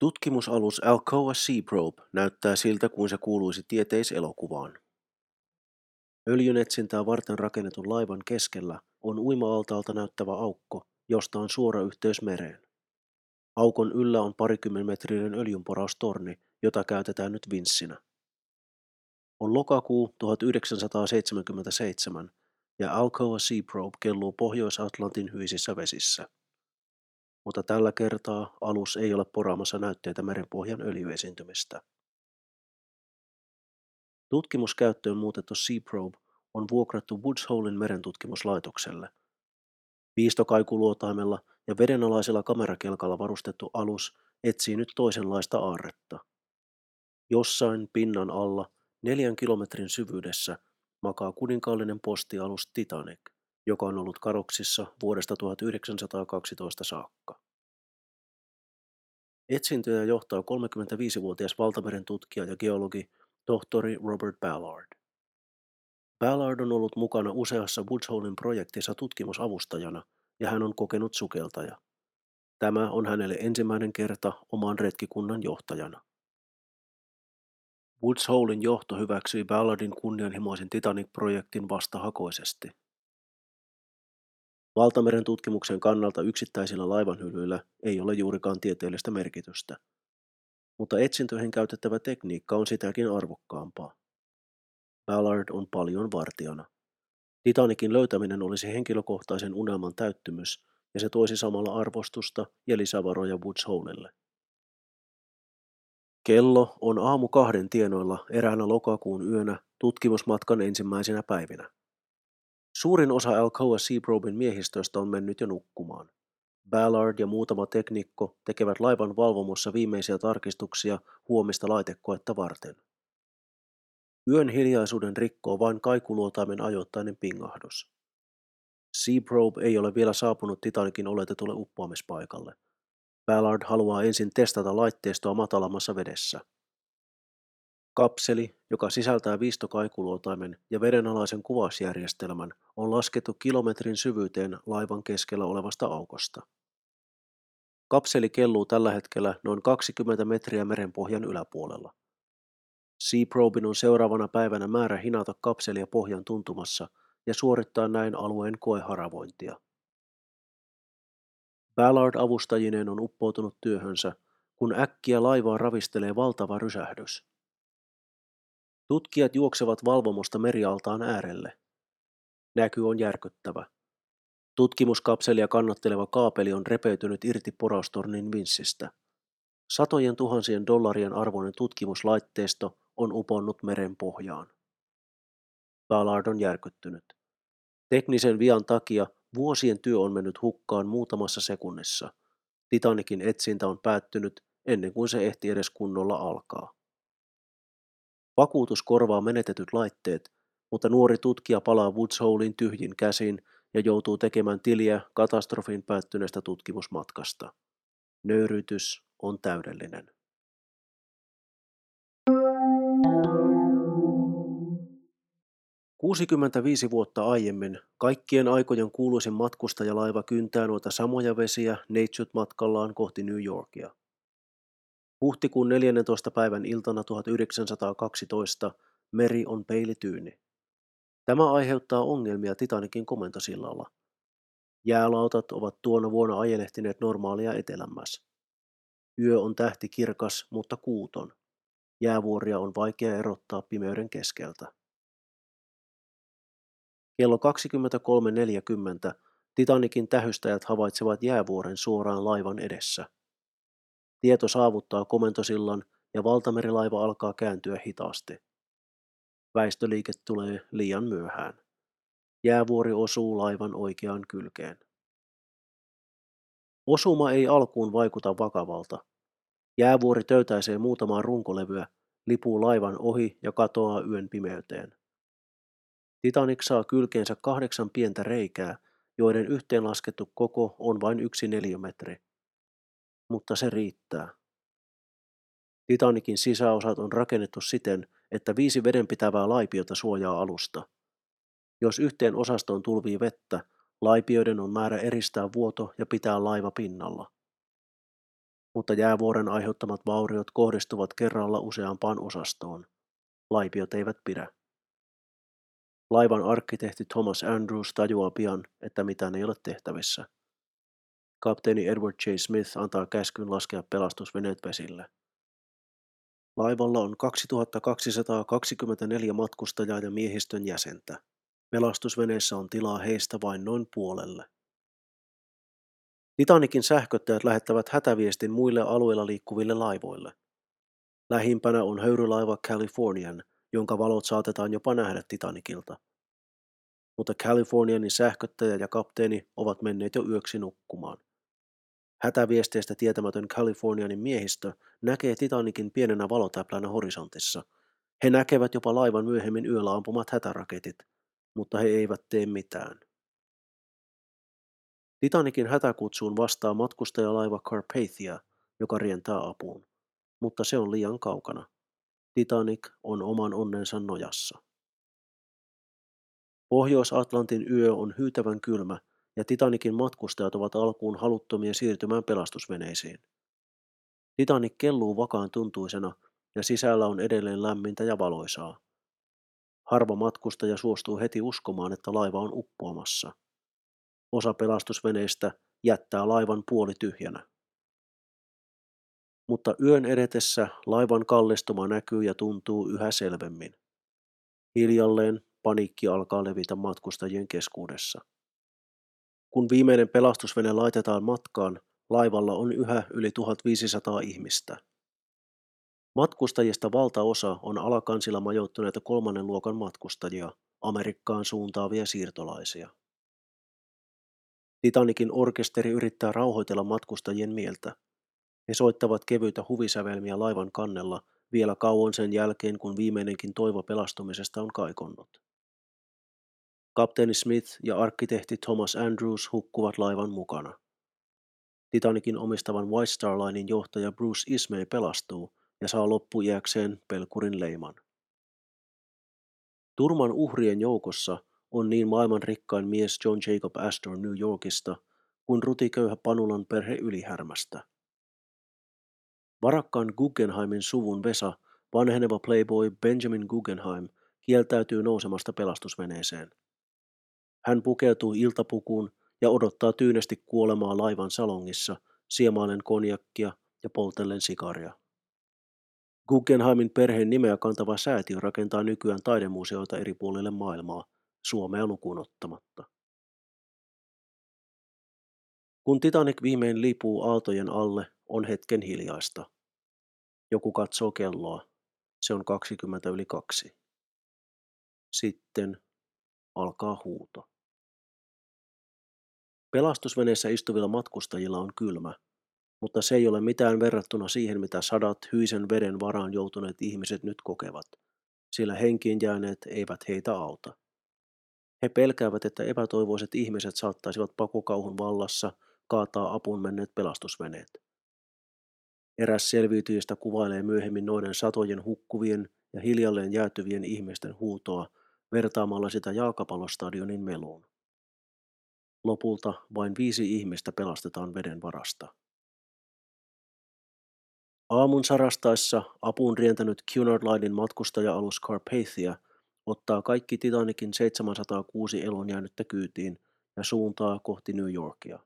Tutkimusalus Alcoa Seaprobe näyttää siltä kuin se kuuluisi tieteiselokuvaan. Öljynetsintää varten rakennetun laivan keskellä on uima-altaalta näyttävä aukko, josta on suora yhteys mereen. Aukon yllä on parikymmenmetrinen öljynporaustorni, jota käytetään nyt vinssinä. On lokakuu 1977 ja Alcoa Seaprobe kelluu Pohjois-Atlantin hyisissä vesissä mutta tällä kertaa alus ei ole poraamassa näytteitä merenpohjan öljyesiintymistä. Tutkimuskäyttöön muutettu Seaprobe on vuokrattu Woods Holein merentutkimuslaitokselle. Piistokaikuluotaimella ja vedenalaisella kamerakelkalla varustettu alus etsii nyt toisenlaista aarretta. Jossain pinnan alla neljän kilometrin syvyydessä makaa kuninkaallinen postialus Titanic – joka on ollut karoksissa vuodesta 1912 saakka. Etsintöjä johtaa 35-vuotias valtameren tutkija ja geologi tohtori Robert Ballard. Ballard on ollut mukana useassa Woods Holein projektissa tutkimusavustajana ja hän on kokenut sukeltaja. Tämä on hänelle ensimmäinen kerta oman retkikunnan johtajana. Woods Holein johto hyväksyi Ballardin kunnianhimoisen Titanic-projektin vastahakoisesti. Valtameren tutkimuksen kannalta yksittäisillä laivanhyllyillä ei ole juurikaan tieteellistä merkitystä, mutta etsintöihin käytettävä tekniikka on sitäkin arvokkaampaa. Ballard on paljon vartijana. Titanikin löytäminen olisi henkilökohtaisen unelman täyttymys, ja se toisi samalla arvostusta ja lisävaroja Woods Holelle. Kello on aamu kahden tienoilla eräänä lokakuun yönä tutkimusmatkan ensimmäisenä päivinä. Suurin osa Alcoa Seaproben miehistöstä on mennyt jo nukkumaan. Ballard ja muutama teknikko tekevät laivan valvomossa viimeisiä tarkistuksia huomista laitekoetta varten. Yön hiljaisuuden rikkoo vain kaikuluotaimen ajoittainen pingahdus. Seaprobe ei ole vielä saapunut Titanikin oletetulle uppoamispaikalle. Ballard haluaa ensin testata laitteistoa matalammassa vedessä. Kapseli, joka sisältää viistokaikuluotaimen ja vedenalaisen kuvausjärjestelmän, on laskettu kilometrin syvyyteen laivan keskellä olevasta aukosta. Kapseli kelluu tällä hetkellä noin 20 metriä merenpohjan yläpuolella. Seaprobin on seuraavana päivänä määrä hinata kapselia pohjan tuntumassa ja suorittaa näin alueen koeharavointia. Ballard avustajineen on uppoutunut työhönsä, kun äkkiä laivaa ravistelee valtava rysähdys. Tutkijat juoksevat valvomosta merialtaan äärelle. Näky on järkyttävä. Tutkimuskapselia kannatteleva kaapeli on repeytynyt irti poraustornin vinssistä. Satojen tuhansien dollarien arvoinen tutkimuslaitteisto on uponnut meren pohjaan. Ballard on järkyttynyt. Teknisen vian takia vuosien työ on mennyt hukkaan muutamassa sekunnissa. Titanikin etsintä on päättynyt ennen kuin se ehti edes kunnolla alkaa. Vakuutus korvaa menetetyt laitteet, mutta nuori tutkija palaa Woods Holein tyhjin käsin ja joutuu tekemään tiliä katastrofin päättyneestä tutkimusmatkasta. Nöyrytys on täydellinen. Kuusikymmentäviisi vuotta aiemmin kaikkien aikojen kuuluisin matkustajalaiva kyntää noita samoja vesiä Neitsyt-matkallaan kohti New Yorkia. Huhtikuun 14. päivän iltana 1912 meri on peilityyni. Tämä aiheuttaa ongelmia Titanikin komentosillalla. Jäälautat ovat tuona vuonna ajelehtineet normaalia etelämmäs. Yö on tähti kirkas, mutta kuuton. Jäävuoria on vaikea erottaa pimeyden keskeltä. Kello 23.40 Titanikin tähystäjät havaitsevat jäävuoren suoraan laivan edessä. Tieto saavuttaa komentosillan ja valtamerilaiva alkaa kääntyä hitaasti. Väistöliike tulee liian myöhään. Jäävuori osuu laivan oikeaan kylkeen. Osuma ei alkuun vaikuta vakavalta. Jäävuori töytäisee muutamaa runkolevyä, lipuu laivan ohi ja katoaa yön pimeyteen. Titanic saa kylkeensä kahdeksan pientä reikää, joiden yhteenlaskettu koko on vain yksi neliömetri mutta se riittää. Titanikin sisäosat on rakennettu siten, että viisi vedenpitävää laipiota suojaa alusta. Jos yhteen osastoon tulvii vettä, laipioiden on määrä eristää vuoto ja pitää laiva pinnalla. mutta jäävuoren aiheuttamat vauriot kohdistuvat kerralla useampaan osastoon. Laipiot eivät pidä. Laivan arkkitehti Thomas Andrews tajuaa pian, että mitään ei ole tehtävissä. Kapteeni Edward J. Smith antaa käskyn laskea pelastusveneet vesille. Laivalla on 2224 matkustajaa ja miehistön jäsentä. Pelastusveneessä on tilaa heistä vain noin puolelle. Titanikin sähköttäjät lähettävät hätäviestin muille alueilla liikkuville laivoille. Lähimpänä on höyrylaiva Californian, jonka valot saatetaan jopa nähdä Titanikilta. Mutta Californianin sähköttäjä ja kapteeni ovat menneet jo yöksi nukkumaan. Hätäviesteistä tietämätön Californianin miehistö näkee Titanikin pienenä valotäplänä horisontissa. He näkevät jopa laivan myöhemmin yöllä ampumat hätäraketit, mutta he eivät tee mitään. Titanikin hätäkutsuun vastaa matkustajalaiva Carpathia, joka rientää apuun, mutta se on liian kaukana. Titanic on oman onnensa nojassa. Pohjois-Atlantin yö on hyytävän kylmä ja Titanikin matkustajat ovat alkuun haluttomia siirtymään pelastusveneisiin. Titanic kelluu vakaan tuntuisena ja sisällä on edelleen lämmintä ja valoisaa. Harva matkustaja suostuu heti uskomaan, että laiva on uppoamassa. Osa pelastusveneistä jättää laivan puoli tyhjänä. Mutta yön edetessä laivan kallistuma näkyy ja tuntuu yhä selvemmin. Hiljalleen paniikki alkaa levitä matkustajien keskuudessa. Kun viimeinen pelastusvene laitetaan matkaan, laivalla on yhä yli 1500 ihmistä. Matkustajista valtaosa on alakansilla majoittuneita kolmannen luokan matkustajia, Amerikkaan suuntaavia siirtolaisia. Titanikin orkesteri yrittää rauhoitella matkustajien mieltä. He soittavat kevyitä huvisävelmiä laivan kannella vielä kauan sen jälkeen, kun viimeinenkin toivo pelastumisesta on kaikonnut. Kapteeni Smith ja arkkitehti Thomas Andrews hukkuvat laivan mukana. Titanikin omistavan White Star Linein johtaja Bruce Ismay pelastuu ja saa loppujääkseen pelkurin leiman. Turman uhrien joukossa on niin maailman rikkain mies John Jacob Astor New Yorkista kuin rutiköyhä Panulan perhe Ylihärmästä. Varakkaan Guggenheimin suvun Vesa, vanheneva playboy Benjamin Guggenheim, kieltäytyy nousemasta pelastusveneeseen. Hän pukeutuu iltapukuun ja odottaa tyynesti kuolemaa laivan salongissa, siemailen konjakkia ja poltellen sikaria. Guggenheimin perheen nimeä kantava säätiö rakentaa nykyään taidemuseoita eri puolille maailmaa, Suomea lukuun ottamatta. Kun Titanic viimein liipuu aaltojen alle, on hetken hiljaista. Joku katsoo kelloa. Se on 20 yli kaksi. Sitten alkaa huuto. Pelastusveneessä istuvilla matkustajilla on kylmä, mutta se ei ole mitään verrattuna siihen, mitä sadat hyisen veden varaan joutuneet ihmiset nyt kokevat, sillä henkiin jääneet eivät heitä auta. He pelkäävät, että epätoivoiset ihmiset saattaisivat pakokauhun vallassa kaataa apuun menneet pelastusveneet. Eräs selviytyjistä kuvailee myöhemmin noiden satojen hukkuvien ja hiljalleen jäätyvien ihmisten huutoa vertaamalla sitä jalkapallostadionin meluun. Lopulta vain viisi ihmistä pelastetaan veden varasta. Aamun sarastaessa apuun rientänyt Cunard Linein matkustaja-alus Carpathia ottaa kaikki Titanicin 706 elonjäänyttä kyytiin ja suuntaa kohti New Yorkia.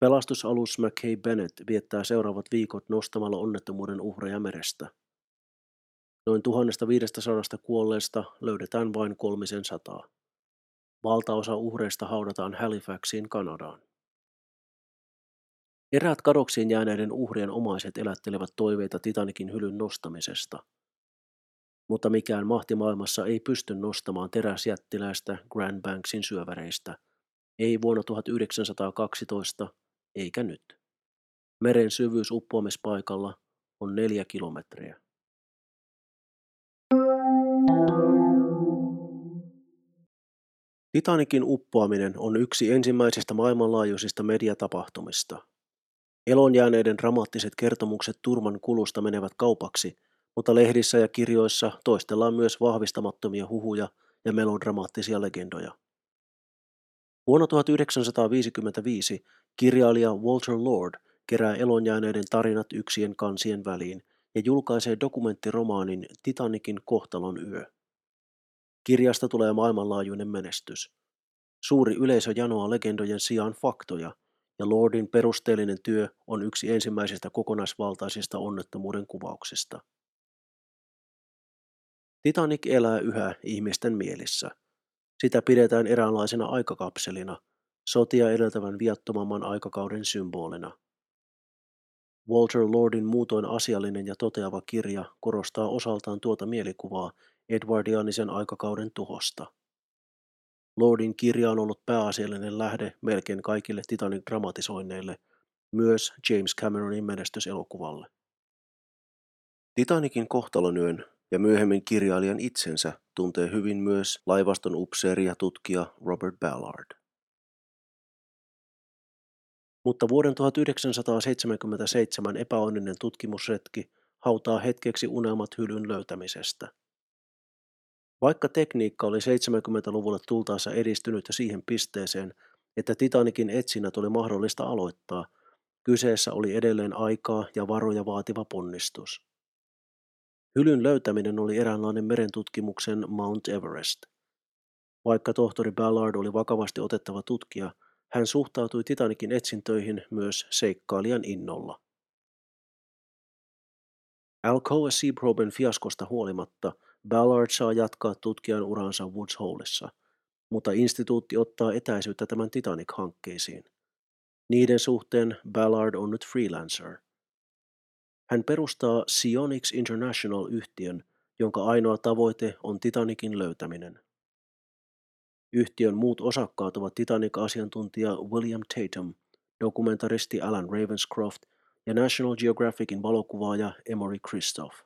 Pelastusalus McKay Bennett viettää seuraavat viikot nostamalla onnettomuuden uhreja merestä. Noin 1500 kuolleesta löydetään vain kolmisen sataa. Valtaosa uhreista haudataan Halifaxiin Kanadaan. Eräät kadoksiin jääneiden uhrien omaiset elättelevät toiveita Titanikin hylyn nostamisesta. Mutta mikään mahti maailmassa ei pysty nostamaan teräsjättiläistä Grand Banksin syöväreistä. Ei vuonna 1912 eikä nyt. Meren syvyys uppoamispaikalla on neljä kilometriä. Titanikin uppoaminen on yksi ensimmäisistä maailmanlaajuisista mediatapahtumista. Elonjääneiden dramaattiset kertomukset turman kulusta menevät kaupaksi, mutta lehdissä ja kirjoissa toistellaan myös vahvistamattomia huhuja ja melodramaattisia legendoja. Vuonna 1955 kirjailija Walter Lord kerää elonjääneiden tarinat yksien kansien väliin ja julkaisee dokumenttiromaanin Titanikin kohtalon yö. Kirjasta tulee maailmanlaajuinen menestys. Suuri yleisö janoaa legendojen sijaan faktoja, ja Lordin perusteellinen työ on yksi ensimmäisistä kokonaisvaltaisista onnettomuuden kuvauksista. Titanic elää yhä ihmisten mielissä. Sitä pidetään eräänlaisena aikakapselina, sotia edeltävän viattomamman aikakauden symbolina. Walter Lordin muutoin asiallinen ja toteava kirja korostaa osaltaan tuota mielikuvaa Edwardianisen aikakauden tuhosta. Lordin kirja on ollut pääasiallinen lähde melkein kaikille Titanic-dramatisoinneille, myös James Cameronin menestyselokuvalle. Titanicin kohtalonyön ja myöhemmin kirjailijan itsensä tuntee hyvin myös laivaston upseeri ja tutkija Robert Ballard. Mutta vuoden 1977 epäonninen tutkimusretki hautaa hetkeksi unelmat hylyn löytämisestä. Vaikka tekniikka oli 70-luvulle tultaessa edistynyt jo siihen pisteeseen, että Titanikin etsinnät oli mahdollista aloittaa, kyseessä oli edelleen aikaa ja varoja vaativa ponnistus. Hylyn löytäminen oli eräänlainen merentutkimuksen Mount Everest. Vaikka tohtori Ballard oli vakavasti otettava tutkija, hän suhtautui Titanikin etsintöihin myös seikkailijan innolla. Alcoa Seaproben fiaskosta huolimatta Ballard saa jatkaa tutkijan uransa Woods Holeissa, mutta instituutti ottaa etäisyyttä tämän Titanic-hankkeisiin. Niiden suhteen Ballard on nyt freelancer. Hän perustaa Sionix International-yhtiön, jonka ainoa tavoite on Titanicin löytäminen. Yhtiön muut osakkaat ovat Titanic-asiantuntija William Tatum, dokumentaristi Alan Ravenscroft ja National Geographicin valokuvaaja Emory Christoph.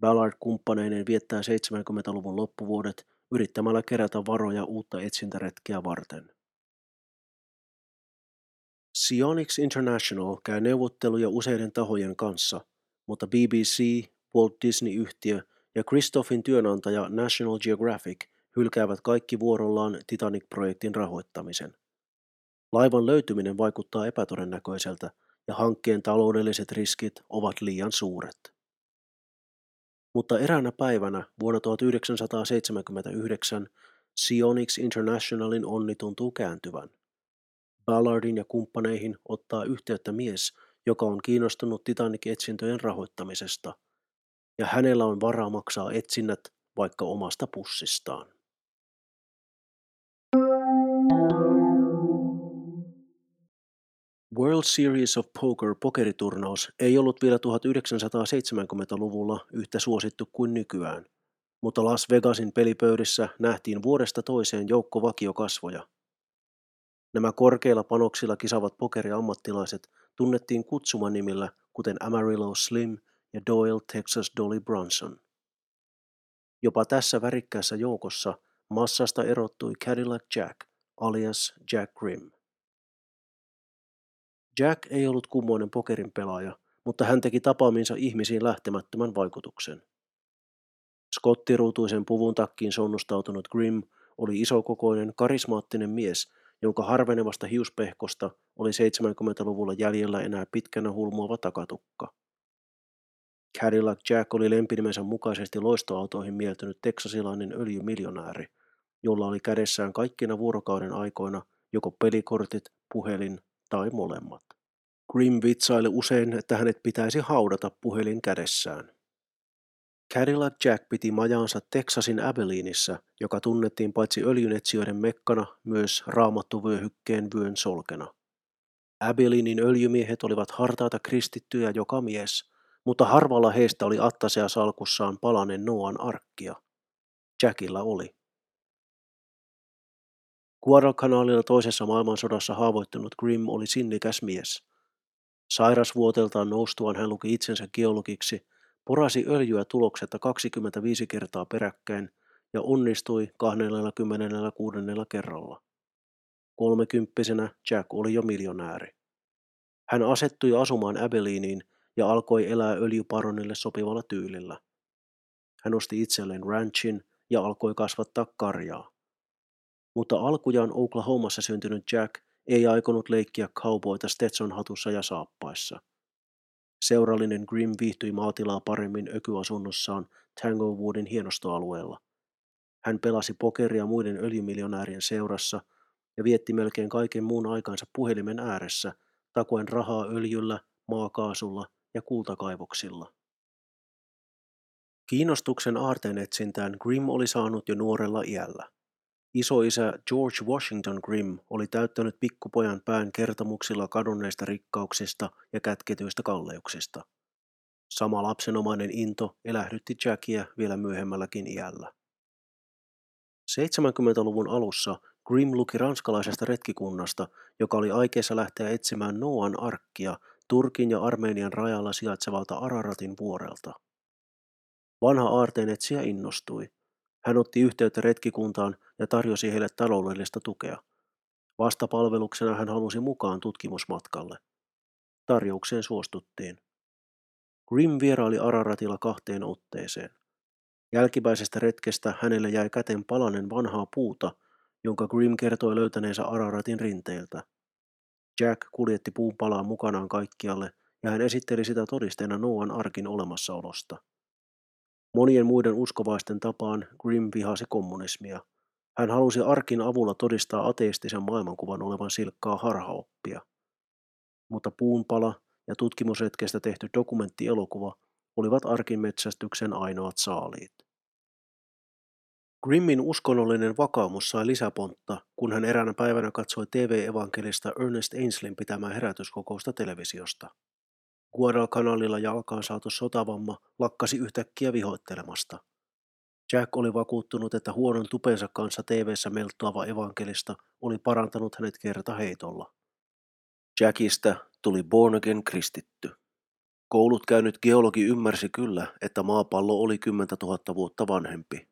Ballard kumppaneineen viettää 70-luvun loppuvuodet yrittämällä kerätä varoja uutta etsintäretkeä varten. Sionix International käy neuvotteluja useiden tahojen kanssa, mutta BBC, Walt Disney-yhtiö ja Christophin työnantaja National Geographic hylkäävät kaikki vuorollaan Titanic-projektin rahoittamisen. Laivan löytyminen vaikuttaa epätodennäköiseltä ja hankkeen taloudelliset riskit ovat liian suuret. Mutta eräänä päivänä vuonna 1979 Sionix Internationalin onni tuntuu kääntyvän. Ballardin ja kumppaneihin ottaa yhteyttä mies, joka on kiinnostunut Titanic-etsintöjen rahoittamisesta, ja hänellä on varaa maksaa etsinnät vaikka omasta pussistaan. World Series of Poker pokeriturnaus ei ollut vielä 1970-luvulla yhtä suosittu kuin nykyään, mutta Las Vegasin pelipöydissä nähtiin vuodesta toiseen joukko vakiokasvoja. Nämä korkeilla panoksilla kisavat pokeriammattilaiset tunnettiin kutsumanimillä kuten Amarillo Slim ja Doyle Texas Dolly Bronson. Jopa tässä värikkäässä joukossa massasta erottui Cadillac Jack alias Jack Grimm. Jack ei ollut kummoinen pokerin pelaaja, mutta hän teki tapaamiinsa ihmisiin lähtemättömän vaikutuksen. Skottiruutuisen puvun takkiin sonnustautunut Grimm oli isokokoinen, karismaattinen mies, jonka harvenevasta hiuspehkosta oli 70-luvulla jäljellä enää pitkänä hulmuava takatukka. Cadillac Jack oli lempinimensä mukaisesti loistoautoihin mieltynyt teksasilainen öljymiljonääri, jolla oli kädessään kaikkina vuorokauden aikoina joko pelikortit, puhelin tai molemmat. Grim vitsaili usein, että hänet pitäisi haudata puhelin kädessään. Cadillac Jack piti majaansa Texasin Abilenissä, joka tunnettiin paitsi öljynetsijöiden mekkana, myös raamattuvyöhykkeen vyön solkena. Abilenin öljymiehet olivat hartaita kristittyjä joka mies, mutta harvalla heistä oli attasea salkussaan palanen Noan arkkia. Jackilla oli. Guadalcanalilla toisessa maailmansodassa haavoittunut Grimm oli sinnikäs mies. Sairasvuoteltaan noustuaan hän luki itsensä geologiksi, porasi öljyä tuloksetta 25 kertaa peräkkäin ja onnistui 26. kerralla. Kolmekymppisenä Jack oli jo miljonääri. Hän asettui asumaan Abeleeniin ja alkoi elää öljyparonille sopivalla tyylillä. Hän osti itselleen ranchin ja alkoi kasvattaa karjaa. Mutta alkujaan Oklahomassa syntynyt Jack ei aikonut leikkiä kaupoita Stetson-hatussa ja saappaissa. Seurallinen Grimm viihtyi maatilaa paremmin ökyasunnossaan Tanglewoodin hienostoalueella. Hän pelasi pokeria muiden öljymiljonäärien seurassa ja vietti melkein kaiken muun aikansa puhelimen ääressä, takoen rahaa öljyllä, maakaasulla ja kultakaivoksilla. Kiinnostuksen aarteen etsintään Grimm oli saanut jo nuorella iällä. Isoisä George Washington Grimm oli täyttänyt pikkupojan pään kertomuksilla kadonneista rikkauksista ja kätketyistä kalleuksista. Sama lapsenomainen into elähdytti Jackia vielä myöhemmälläkin iällä. 70-luvun alussa Grimm luki ranskalaisesta retkikunnasta, joka oli aikeessa lähteä etsimään Noan arkkia Turkin ja Armenian rajalla sijaitsevalta Araratin vuorelta. Vanha aarteenetsijä innostui. Hän otti yhteyttä retkikuntaan ja tarjosi heille taloudellista tukea. Vastapalveluksena hän halusi mukaan tutkimusmatkalle. Tarjoukseen suostuttiin. Grimm vieraili Araratilla kahteen otteeseen. Jälkipäisestä retkestä hänelle jäi käteen palanen vanhaa puuta, jonka Grimm kertoi löytäneensä Araratin rinteiltä. Jack kuljetti puun palaa mukanaan kaikkialle ja hän esitteli sitä todisteena Noan arkin olemassaolosta. Monien muiden uskovaisten tapaan Grimm vihasi kommunismia. Hän halusi arkin avulla todistaa ateistisen maailmankuvan olevan silkkaa harhaoppia. Mutta puunpala ja tutkimusretkestä tehty dokumenttielokuva olivat arkin metsästyksen ainoat saaliit. Grimmin uskonnollinen vakaumus sai lisäpontta, kun hän eräänä päivänä katsoi TV-evankelista Ernest Ainsleyn pitämää herätyskokousta televisiosta. Guadalcanalilla jalkaan saatu sotavamma lakkasi yhtäkkiä vihoittelemasta. Jack oli vakuuttunut, että huonon tupensa kanssa TV-ssä melttuava evankelista oli parantanut hänet kerta heitolla. Jackista tuli born again kristitty. Koulut käynyt geologi ymmärsi kyllä, että maapallo oli 10 000 vuotta vanhempi.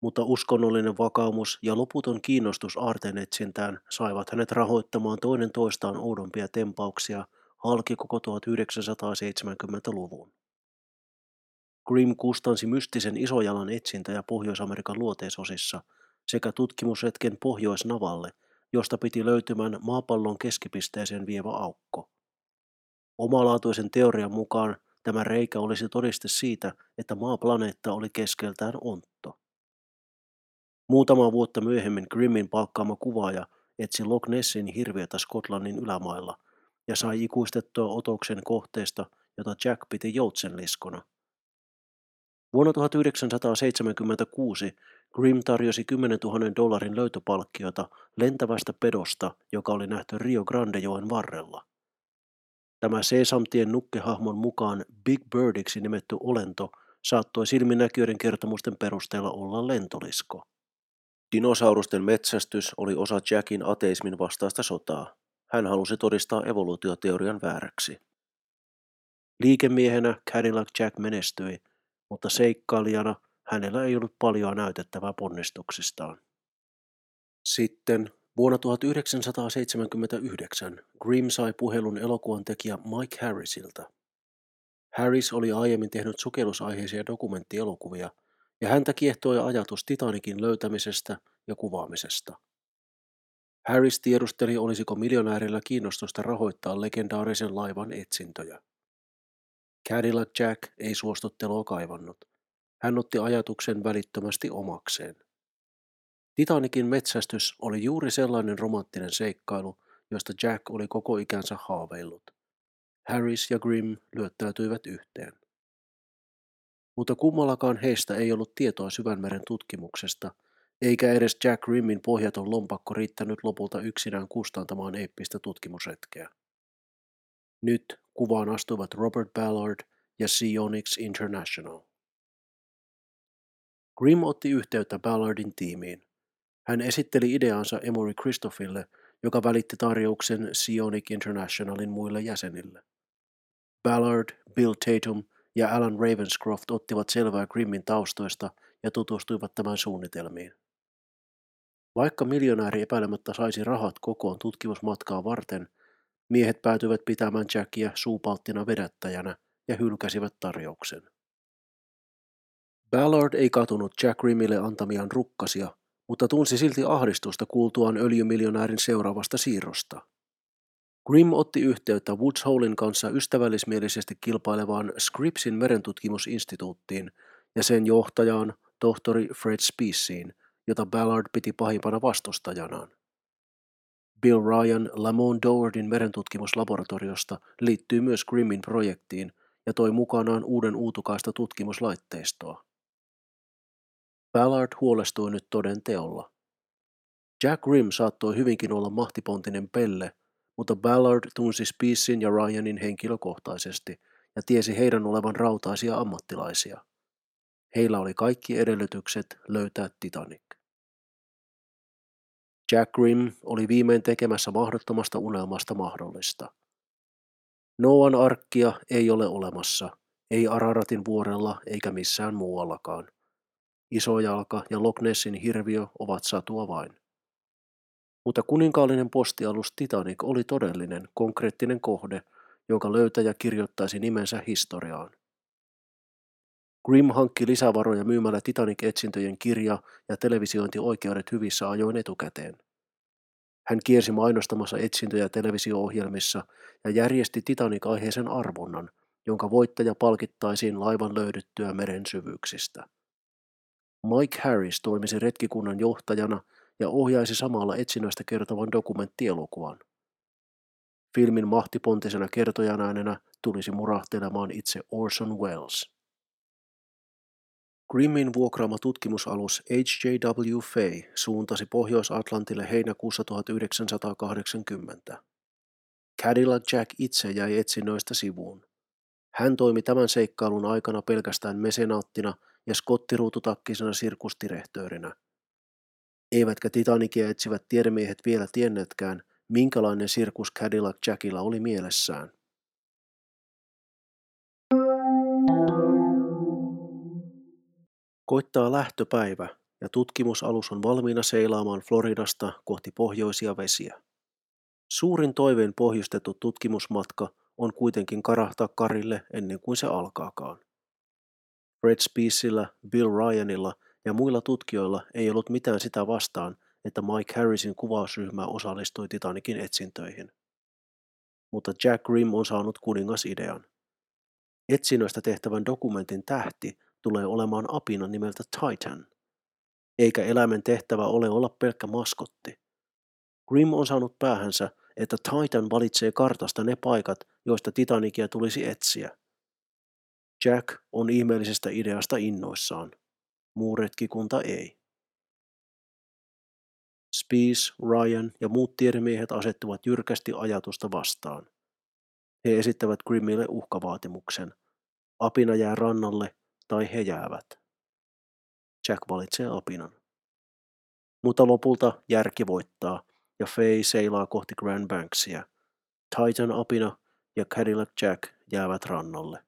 Mutta uskonnollinen vakaumus ja loputon kiinnostus aarteen etsintään saivat hänet rahoittamaan toinen toistaan oudompia tempauksia halki koko 1970-luvun. Grimm kustansi mystisen isojalan etsintä ja Pohjois-Amerikan luoteisosissa sekä tutkimusretken Pohjoisnavalle, josta piti löytymään maapallon keskipisteeseen vievä aukko. Omalaatuisen teorian mukaan tämä reikä olisi todiste siitä, että maaplaneetta oli keskeltään ontto. Muutama vuotta myöhemmin Grimmin palkkaama kuvaaja etsi Loch Nessin hirviötä Skotlannin ylämailla ja sai ikuistettua otoksen kohteesta, jota Jack piti joutsenliskona. Vuonna 1976 Grimm tarjosi 10 000 dollarin löytöpalkkiota lentävästä pedosta, joka oli nähty Rio Grande-joen varrella. Tämä Sesamtien nukkehahmon mukaan Big Birdiksi nimetty olento saattoi silminnäkijöiden kertomusten perusteella olla lentolisko. Dinosaurusten metsästys oli osa Jackin ateismin vastaista sotaa. Hän halusi todistaa evoluutioteorian vääräksi. Liikemiehenä Cadillac Jack menestyi, mutta seikkailijana hänellä ei ollut paljon näytettävää ponnistuksistaan. Sitten vuonna 1979 Grimm sai puhelun elokuvan tekijä Mike Harrisilta. Harris oli aiemmin tehnyt sukellusaiheisia dokumenttielokuvia, ja häntä kiehtoi ajatus Titanikin löytämisestä ja kuvaamisesta. Harris tiedusteli, olisiko miljonäärillä kiinnostusta rahoittaa legendaarisen laivan etsintöjä. Cadillac Jack ei suostuttelua kaivannut. Hän otti ajatuksen välittömästi omakseen. Titanikin metsästys oli juuri sellainen romanttinen seikkailu, josta Jack oli koko ikänsä haaveillut. Harris ja Grimm lyöttäytyivät yhteen. Mutta kummallakaan heistä ei ollut tietoa syvänmeren tutkimuksesta, eikä edes Jack Grimmin pohjaton lompakko riittänyt lopulta yksinään kustantamaan eeppistä tutkimusretkeä. Nyt kuvaan astuivat Robert Ballard ja Sionix International. Grimm otti yhteyttä Ballardin tiimiin. Hän esitteli ideansa Emory Christophille, joka välitti tarjouksen Sionic Internationalin muille jäsenille. Ballard, Bill Tatum ja Alan Ravenscroft ottivat selvää Grimmin taustoista ja tutustuivat tämän suunnitelmiin. Vaikka miljonääri epäilemättä saisi rahat kokoon tutkimusmatkaa varten, miehet päätyivät pitämään Jackia suupalttina vedättäjänä ja hylkäsivät tarjouksen. Ballard ei katunut Jack Grimmille antamiaan rukkasia, mutta tunsi silti ahdistusta kuultuaan öljymiljonäärin seuraavasta siirrosta. Grimm otti yhteyttä Woods Holein kanssa ystävällismielisesti kilpailevaan Scripsin merentutkimusinstituuttiin ja sen johtajaan, tohtori Fred Spaceen, jota Ballard piti pahimpana vastustajanaan. Bill Ryan Lamont Dowartin merentutkimuslaboratoriosta liittyy myös Grimmin projektiin ja toi mukanaan uuden uutukaista tutkimuslaitteistoa. Ballard huolestui nyt toden teolla. Jack Grimm saattoi hyvinkin olla mahtipontinen pelle, mutta Ballard tunsi Spacin ja Ryanin henkilökohtaisesti ja tiesi heidän olevan rautaisia ammattilaisia. Heillä oli kaikki edellytykset löytää Titanic. Jack Grimm oli viimein tekemässä mahdottomasta unelmasta mahdollista. Noan arkkia ei ole olemassa, ei Araratin vuorella eikä missään muuallakaan. Isojalka ja Loch Nessin hirviö ovat satua vain. Mutta kuninkaallinen postialus Titanic oli todellinen, konkreettinen kohde, jonka löytäjä kirjoittaisi nimensä historiaan. Grimm hankki lisävaroja myymällä Titanic-etsintöjen kirja- ja televisiointioikeudet hyvissä ajoin etukäteen. Hän kiersi mainostamassa etsintöjä televisio-ohjelmissa ja järjesti Titanic-aiheisen arvonnan, jonka voittaja palkittaisiin laivan löydyttyä meren syvyyksistä. Mike Harris toimisi retkikunnan johtajana ja ohjaisi samalla etsinnöistä kertovan dokumenttielokuvan. Filmin mahtipontisena kertojanäänenä tulisi murahtelemaan itse Orson Welles. Grimmin vuokraama tutkimusalus HJW Fay suuntasi Pohjois-Atlantille heinäkuussa 1980. Cadillac Jack itse jäi etsinnöistä sivuun. Hän toimi tämän seikkailun aikana pelkästään mesenaattina ja skottiruututakkisena sirkustirehtöörinä. Eivätkä Titanicia etsivät tiedemiehet vielä tienneetkään, minkälainen sirkus Cadillac Jackilla oli mielessään. Koittaa lähtöpäivä ja tutkimusalus on valmiina seilaamaan Floridasta kohti pohjoisia vesiä. Suurin toiveen pohjustettu tutkimusmatka on kuitenkin karahtaa karille ennen kuin se alkaakaan. Fred Spacella, Bill Ryanilla ja muilla tutkijoilla ei ollut mitään sitä vastaan, että Mike Harrisin kuvausryhmä osallistui Titanikin etsintöihin. Mutta Jack Grimm on saanut kunigas-idean. Etsinnöistä tehtävän dokumentin tähti tulee olemaan apina nimeltä Titan. Eikä eläimen tehtävä ole olla pelkkä maskotti. Grimm on saanut päähänsä, että Titan valitsee kartasta ne paikat, joista Titanikia tulisi etsiä. Jack on ihmeellisestä ideasta innoissaan. Muu retkikunta ei. Spees, Ryan ja muut tiedemiehet asettuvat jyrkästi ajatusta vastaan. He esittävät Grimmille uhkavaatimuksen. Apina jää rannalle tai he jäävät. Jack valitsee apinan. Mutta lopulta järki voittaa ja Faye seilaa kohti Grand Banksia. Titan apina ja Cadillac Jack jäävät rannalle.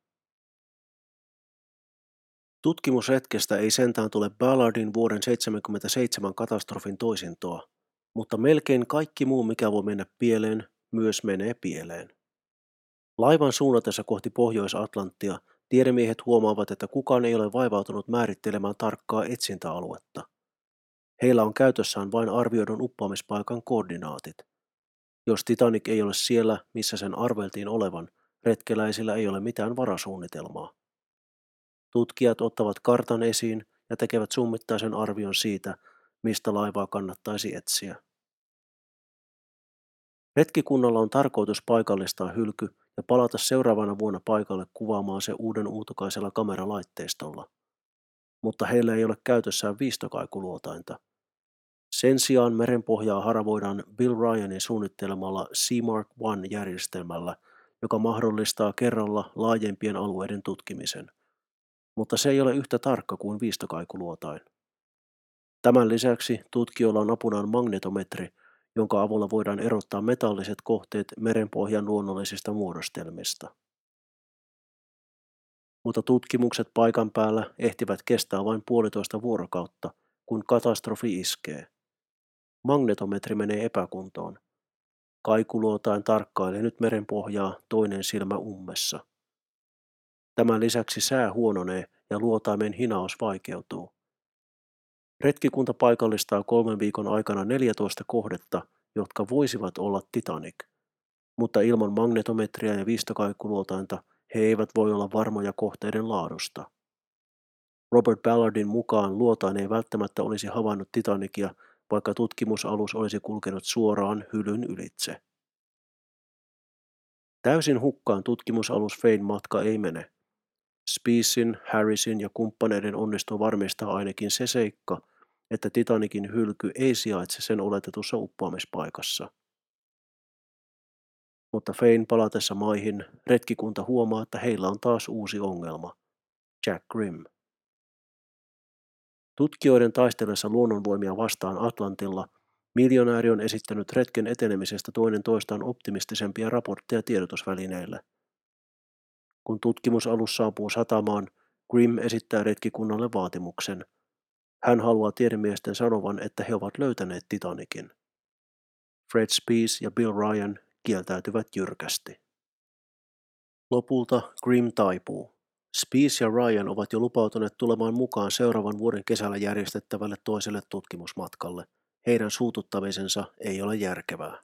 Tutkimusretkestä ei sentään tule Ballardin vuoden 77 katastrofin toisintoa, mutta melkein kaikki muu, mikä voi mennä pieleen, myös menee pieleen. Laivan suunnatessa kohti Pohjois-Atlanttia tiedemiehet huomaavat, että kukaan ei ole vaivautunut määrittelemään tarkkaa etsintäaluetta. Heillä on käytössään vain arvioidun uppoamispaikan koordinaatit. Jos Titanic ei ole siellä, missä sen arveltiin olevan, retkeläisillä ei ole mitään varasuunnitelmaa. Tutkijat ottavat kartan esiin ja tekevät summittaisen arvion siitä, mistä laivaa kannattaisi etsiä. Retkikunnalla on tarkoitus paikallistaa hylky ja palata seuraavana vuonna paikalle kuvaamaan se uuden uutukaisella kameralaitteistolla. Mutta heillä ei ole käytössään viistokaikuluotainta. Sen sijaan merenpohjaa haravoidaan Bill Ryanin suunnittelemalla Seamark One-järjestelmällä, joka mahdollistaa kerralla laajempien alueiden tutkimisen. Mutta se ei ole yhtä tarkka kuin viistokaikuluotain. Tämän lisäksi tutkijoilla on apunaan magnetometri – jonka avulla voidaan erottaa metalliset kohteet merenpohjan luonnollisista muodostelmista. Mutta tutkimukset paikan päällä ehtivät kestää vain puolitoista vuorokautta, kun katastrofi iskee. Magnetometri menee epäkuntoon. Kaikuluotain tarkkailee nyt merenpohjaa toinen silmä ummessa. Tämän lisäksi sää huononee ja luotaimen hinaus vaikeutuu. Retkikunta paikallistaa kolmen viikon aikana 14 kohdetta, jotka voisivat olla Titanic, mutta ilman magnetometriä ja viistokaikuluotainta he eivät voi olla varmoja kohteiden laadusta. Robert Ballardin mukaan luotain ei välttämättä olisi havainnut Titanicia, vaikka tutkimusalus olisi kulkenut suoraan hylyn ylitse. Täysin hukkaan tutkimusalus Fein matka ei mene. Speesin, Harrisin ja kumppaneiden onnistuu varmistaa ainakin se seikka, että Titanikin hylky ei sijaitse sen oletetussa uppoamispaikassa. Mutta Fein palatessa maihin retkikunta huomaa, että heillä on taas uusi ongelma. Jack Grimm. Tutkijoiden taistellessa luonnonvoimia vastaan Atlantilla miljonääri on esittänyt retken etenemisestä toinen toistaan optimistisempia raportteja tiedotusvälineille. Kun tutkimusalus saapuu satamaan, Grimm esittää retkikunnalle vaatimuksen. Hän haluaa tiedemiesten sanovan, että he ovat löytäneet Titanikin. Fred Spees ja Bill Ryan kieltäytyvät jyrkästi. Lopulta Grimm taipuu. Spees ja Ryan ovat jo lupautuneet tulemaan mukaan seuraavan vuoden kesällä järjestettävälle toiselle tutkimusmatkalle. Heidän suututtamisensa ei ole järkevää.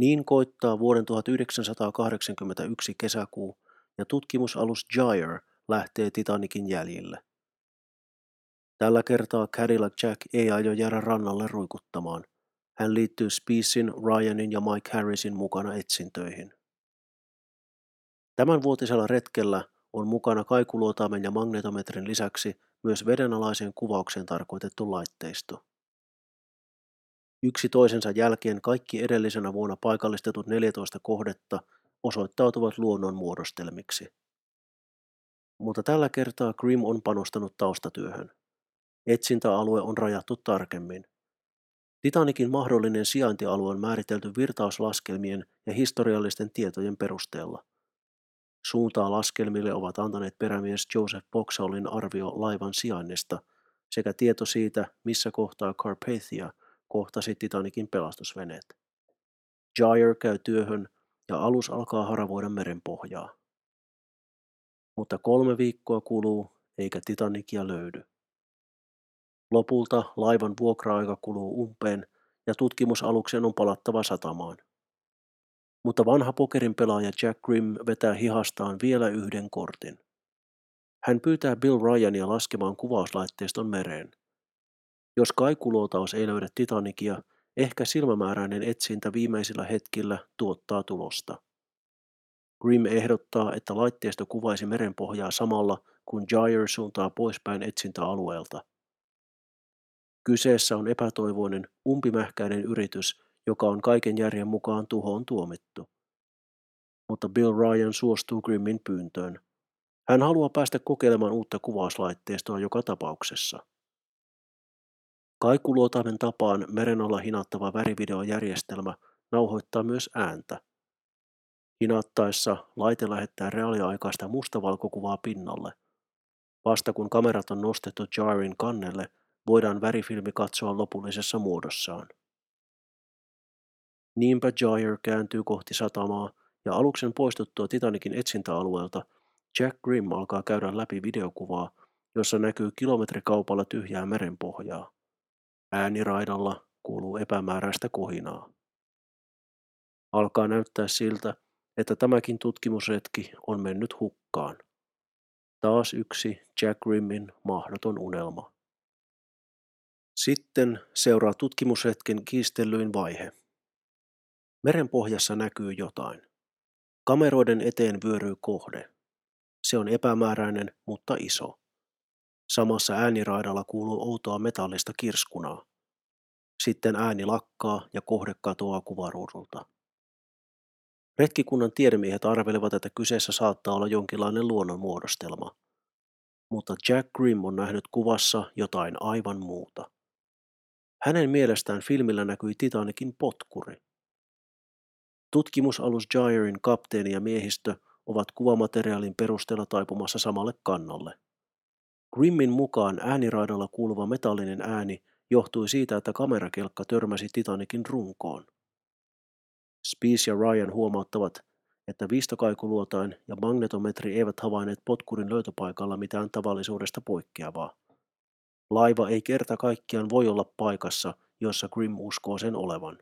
Niin koittaa vuoden 1981 kesäkuu ja tutkimusalus Gyre lähtee Titanikin jäljille. Tällä kertaa Cadillac Jack ei aio jäädä rannalle ruikuttamaan. Hän liittyy Speesin, Ryanin ja Mike Harrisin mukana etsintöihin. Tämänvuotisella retkellä on mukana kaikuluotaimen ja magnetometrin lisäksi myös vedenalaisen kuvaukseen tarkoitettu laitteisto. Yksi toisensa jälkeen kaikki edellisenä vuonna paikallistetut 14 kohdetta osoittautuvat luonnon muodostelmiksi. Mutta tällä kertaa Grimm on panostanut taustatyöhön. Etsintäalue on rajattu tarkemmin. Titanikin mahdollinen sijaintialue on määritelty virtauslaskelmien ja historiallisten tietojen perusteella. Suuntaa laskelmille ovat antaneet perämies Joseph Boxallin arvio laivan sijainnista sekä tieto siitä, missä kohtaa Carpathia kohtasi Titanikin pelastusveneet. Gyre käy työhön ja alus alkaa haravoida merenpohjaa. Mutta kolme viikkoa kuluu eikä Titanikia löydy. Lopulta laivan vuokra-aika kuluu umpeen ja tutkimusaluksen on palattava satamaan. Mutta vanha pokerin pelaaja Jack Grimm vetää hihastaan vielä yhden kortin. Hän pyytää Bill Ryania laskemaan kuvauslaitteiston mereen. Jos kaikuluotaus ei löydä Titanikia, ehkä silmämääräinen etsintä viimeisillä hetkillä tuottaa tulosta. Grimm ehdottaa, että laitteisto kuvaisi merenpohjaa samalla, kun Gyre suuntaa poispäin etsintäalueelta. Kyseessä on epätoivoinen, umpimähkäinen yritys, joka on kaiken järjen mukaan tuhoon tuomittu. Mutta Bill Ryan suostuu Grimmin pyyntöön. Hän haluaa päästä kokeilemaan uutta kuvauslaitteistoa joka tapauksessa. Kaikuluotaimen tapaan meren alla hinattava värivideojärjestelmä nauhoittaa myös ääntä. Hinattaessa laite lähettää reaaliaikaista mustavalkokuvaa pinnalle. Vasta kun kamerat on nostettu Jarin kannelle, voidaan värifilmi katsoa lopullisessa muodossaan. Niinpä Gyre kääntyy kohti satamaa ja aluksen poistuttua Titanikin etsintäalueelta Jack Grimm alkaa käydä läpi videokuvaa, jossa näkyy kilometrikaupalla tyhjää merenpohjaa. Ääniraidalla kuuluu epämääräistä kohinaa. Alkaa näyttää siltä, että tämäkin tutkimusretki on mennyt hukkaan. Taas yksi Jack Grimmin mahdoton unelma. Sitten seuraa tutkimusretken kiistellyin vaihe. Merenpohjassa näkyy jotain. Kameroiden eteen vyöryy kohde. Se on epämääräinen, mutta iso. Samassa ääniraidalla kuuluu outoa metallista kirskunaa. Sitten ääni lakkaa ja kohde katoaa kuvaruudulta. Retkikunnan tiedemiehet arvelevat, että kyseessä saattaa olla jonkinlainen luonnonmuodostelma. Mutta Jack Grimm on nähnyt kuvassa jotain aivan muuta. Hänen mielestään filmillä näkyi Titanikin potkuri. Tutkimusalus Gyrin kapteeni ja miehistö ovat kuvamateriaalin perusteella taipumassa samalle kannalle. Grimmin mukaan ääniraidalla kuuluva metallinen ääni johtui siitä, että kamerakelkka törmäsi Titanikin runkoon. Spees ja Ryan huomauttavat, että viistokaikuluotain ja magnetometri eivät havainneet potkurin löytöpaikalla mitään tavallisuudesta poikkeavaa. Laiva ei kerta kaikkiaan voi olla paikassa, jossa Grim uskoo sen olevan.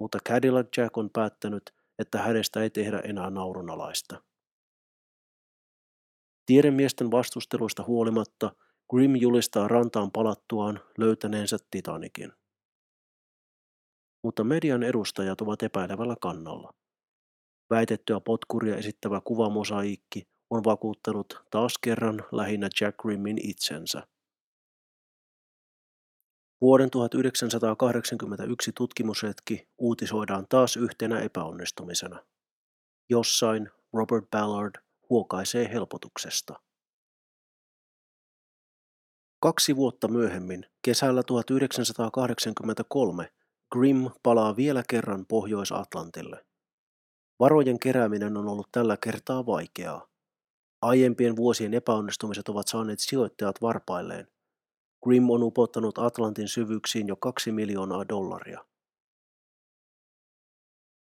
Mutta Cadillac Jack on päättänyt, että hänestä ei tehdä enää naurunalaista. Tiedemiesten vastusteluista huolimatta Grim julistaa rantaan palattuaan löytäneensä Titanikin. Mutta median edustajat ovat epäilevällä kannalla. Väitettyä potkuria esittävä kuvamosaikki on vakuuttanut taas kerran lähinnä Jack Grimmin itsensä. Vuoden 1981 tutkimusretki uutisoidaan taas yhtenä epäonnistumisena. Jossain Robert Ballard huokaisee helpotuksesta. Kaksi vuotta myöhemmin, kesällä 1983, Grimm palaa vielä kerran Pohjois-Atlantille. Varojen kerääminen on ollut tällä kertaa vaikeaa. Aiempien vuosien epäonnistumiset ovat saaneet sijoittajat varpailleen. Grimm on upottanut Atlantin syvyyksiin jo kaksi miljoonaa dollaria.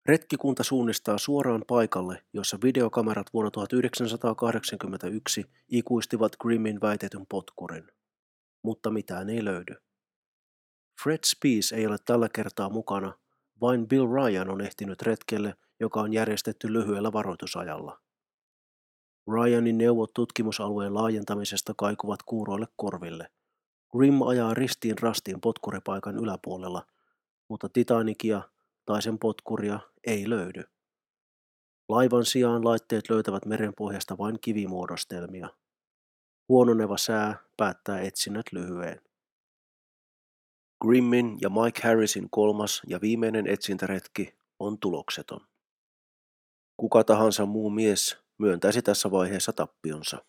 Retkikunta suunnistaa suoraan paikalle, jossa videokamerat vuonna 1981 ikuistivat Grimmin väitetyn potkurin. Mutta mitään ei löydy. Fred Spees ei ole tällä kertaa mukana, vain Bill Ryan on ehtinyt retkelle, joka on järjestetty lyhyellä varoitusajalla. Ryanin neuvot tutkimusalueen laajentamisesta kaikuvat kuuroille korville. Grim ajaa ristiin rastiin potkuripaikan yläpuolella, mutta Titanikia tai sen potkuria ei löydy. Laivan sijaan laitteet löytävät merenpohjasta vain kivimuodostelmia. Huononeva sää päättää etsinnät lyhyen. Grimmin ja Mike Harrisin kolmas ja viimeinen etsintäretki on tulokseton. Kuka tahansa muu mies myöntäisi tässä vaiheessa tappionsa.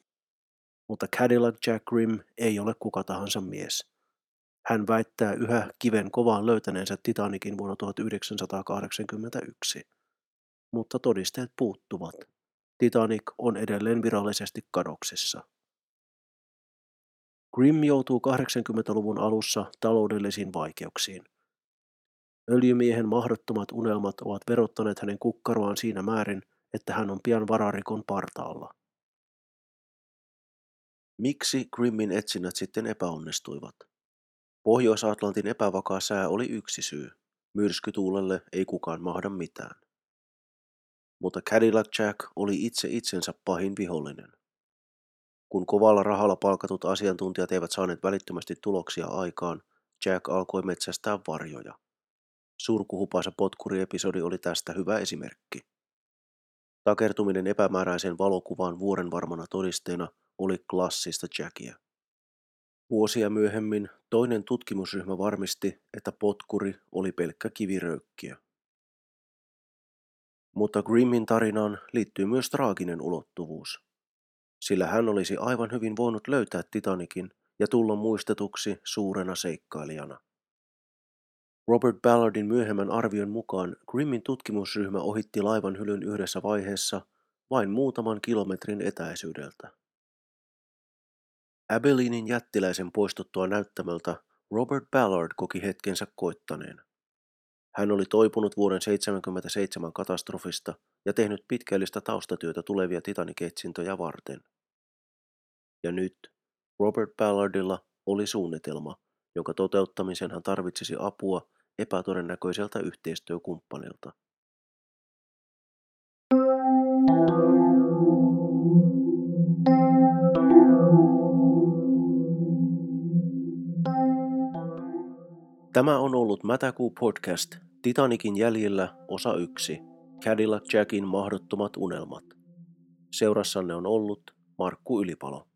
Mutta Cadillac Jack Grimm ei ole kuka tahansa mies. Hän väittää yhä kiven kovaan löytäneensä Titanikin vuonna 1981. Mutta todisteet puuttuvat. Titanic on edelleen virallisesti kadoksissa. Grimm joutuu 80-luvun alussa taloudellisiin vaikeuksiin. Öljymiehen mahdottomat unelmat ovat verottaneet hänen kukkaroaan siinä määrin, että hän on pian vararikon partaalla. Miksi Grimmin etsinnät sitten epäonnistuivat? Pohjois-Atlantin epävakaa sää oli yksi syy. Myrskytuulelle ei kukaan mahda mitään. Mutta Cadillac Jack oli itse itsensä pahin vihollinen. Kun kovalla rahalla palkatut asiantuntijat eivät saaneet välittömästi tuloksia aikaan, Jack alkoi metsästää varjoja. Surkuhupaisa potkuriepisodi oli tästä hyvä esimerkki. Takertuminen epämääräiseen valokuvaan vuoren varmana todisteena oli klassista Jackia. Vuosia myöhemmin toinen tutkimusryhmä varmisti, että potkuri oli pelkkä kiviröykkiö. Mutta Grimmin tarinaan liittyy myös traaginen ulottuvuus, sillä hän olisi aivan hyvin voinut löytää Titanikin ja tulla muistetuksi suurena seikkailijana. Robert Ballardin myöhemmän arvion mukaan Grimmin tutkimusryhmä ohitti laivan hylyn yhdessä vaiheessa vain muutaman kilometrin etäisyydeltä. Abelinin jättiläisen poistuttua näyttämöltä Robert Ballard koki hetkensä koittaneen. Hän oli toipunut vuoden 1977 katastrofista ja tehnyt pitkällistä taustatyötä tulevia Titanic-etsintöjä varten. Ja nyt Robert Ballardilla oli suunnitelma, jonka toteuttamisen hän tarvitsisi apua epätodennäköiseltä yhteistyökumppanilta. Tämä on ollut Mätäkuu podcast Titanikin jäljillä osa 1. Cadillac Jackin mahdottomat unelmat. Seurassanne on ollut Markku Ylipalo.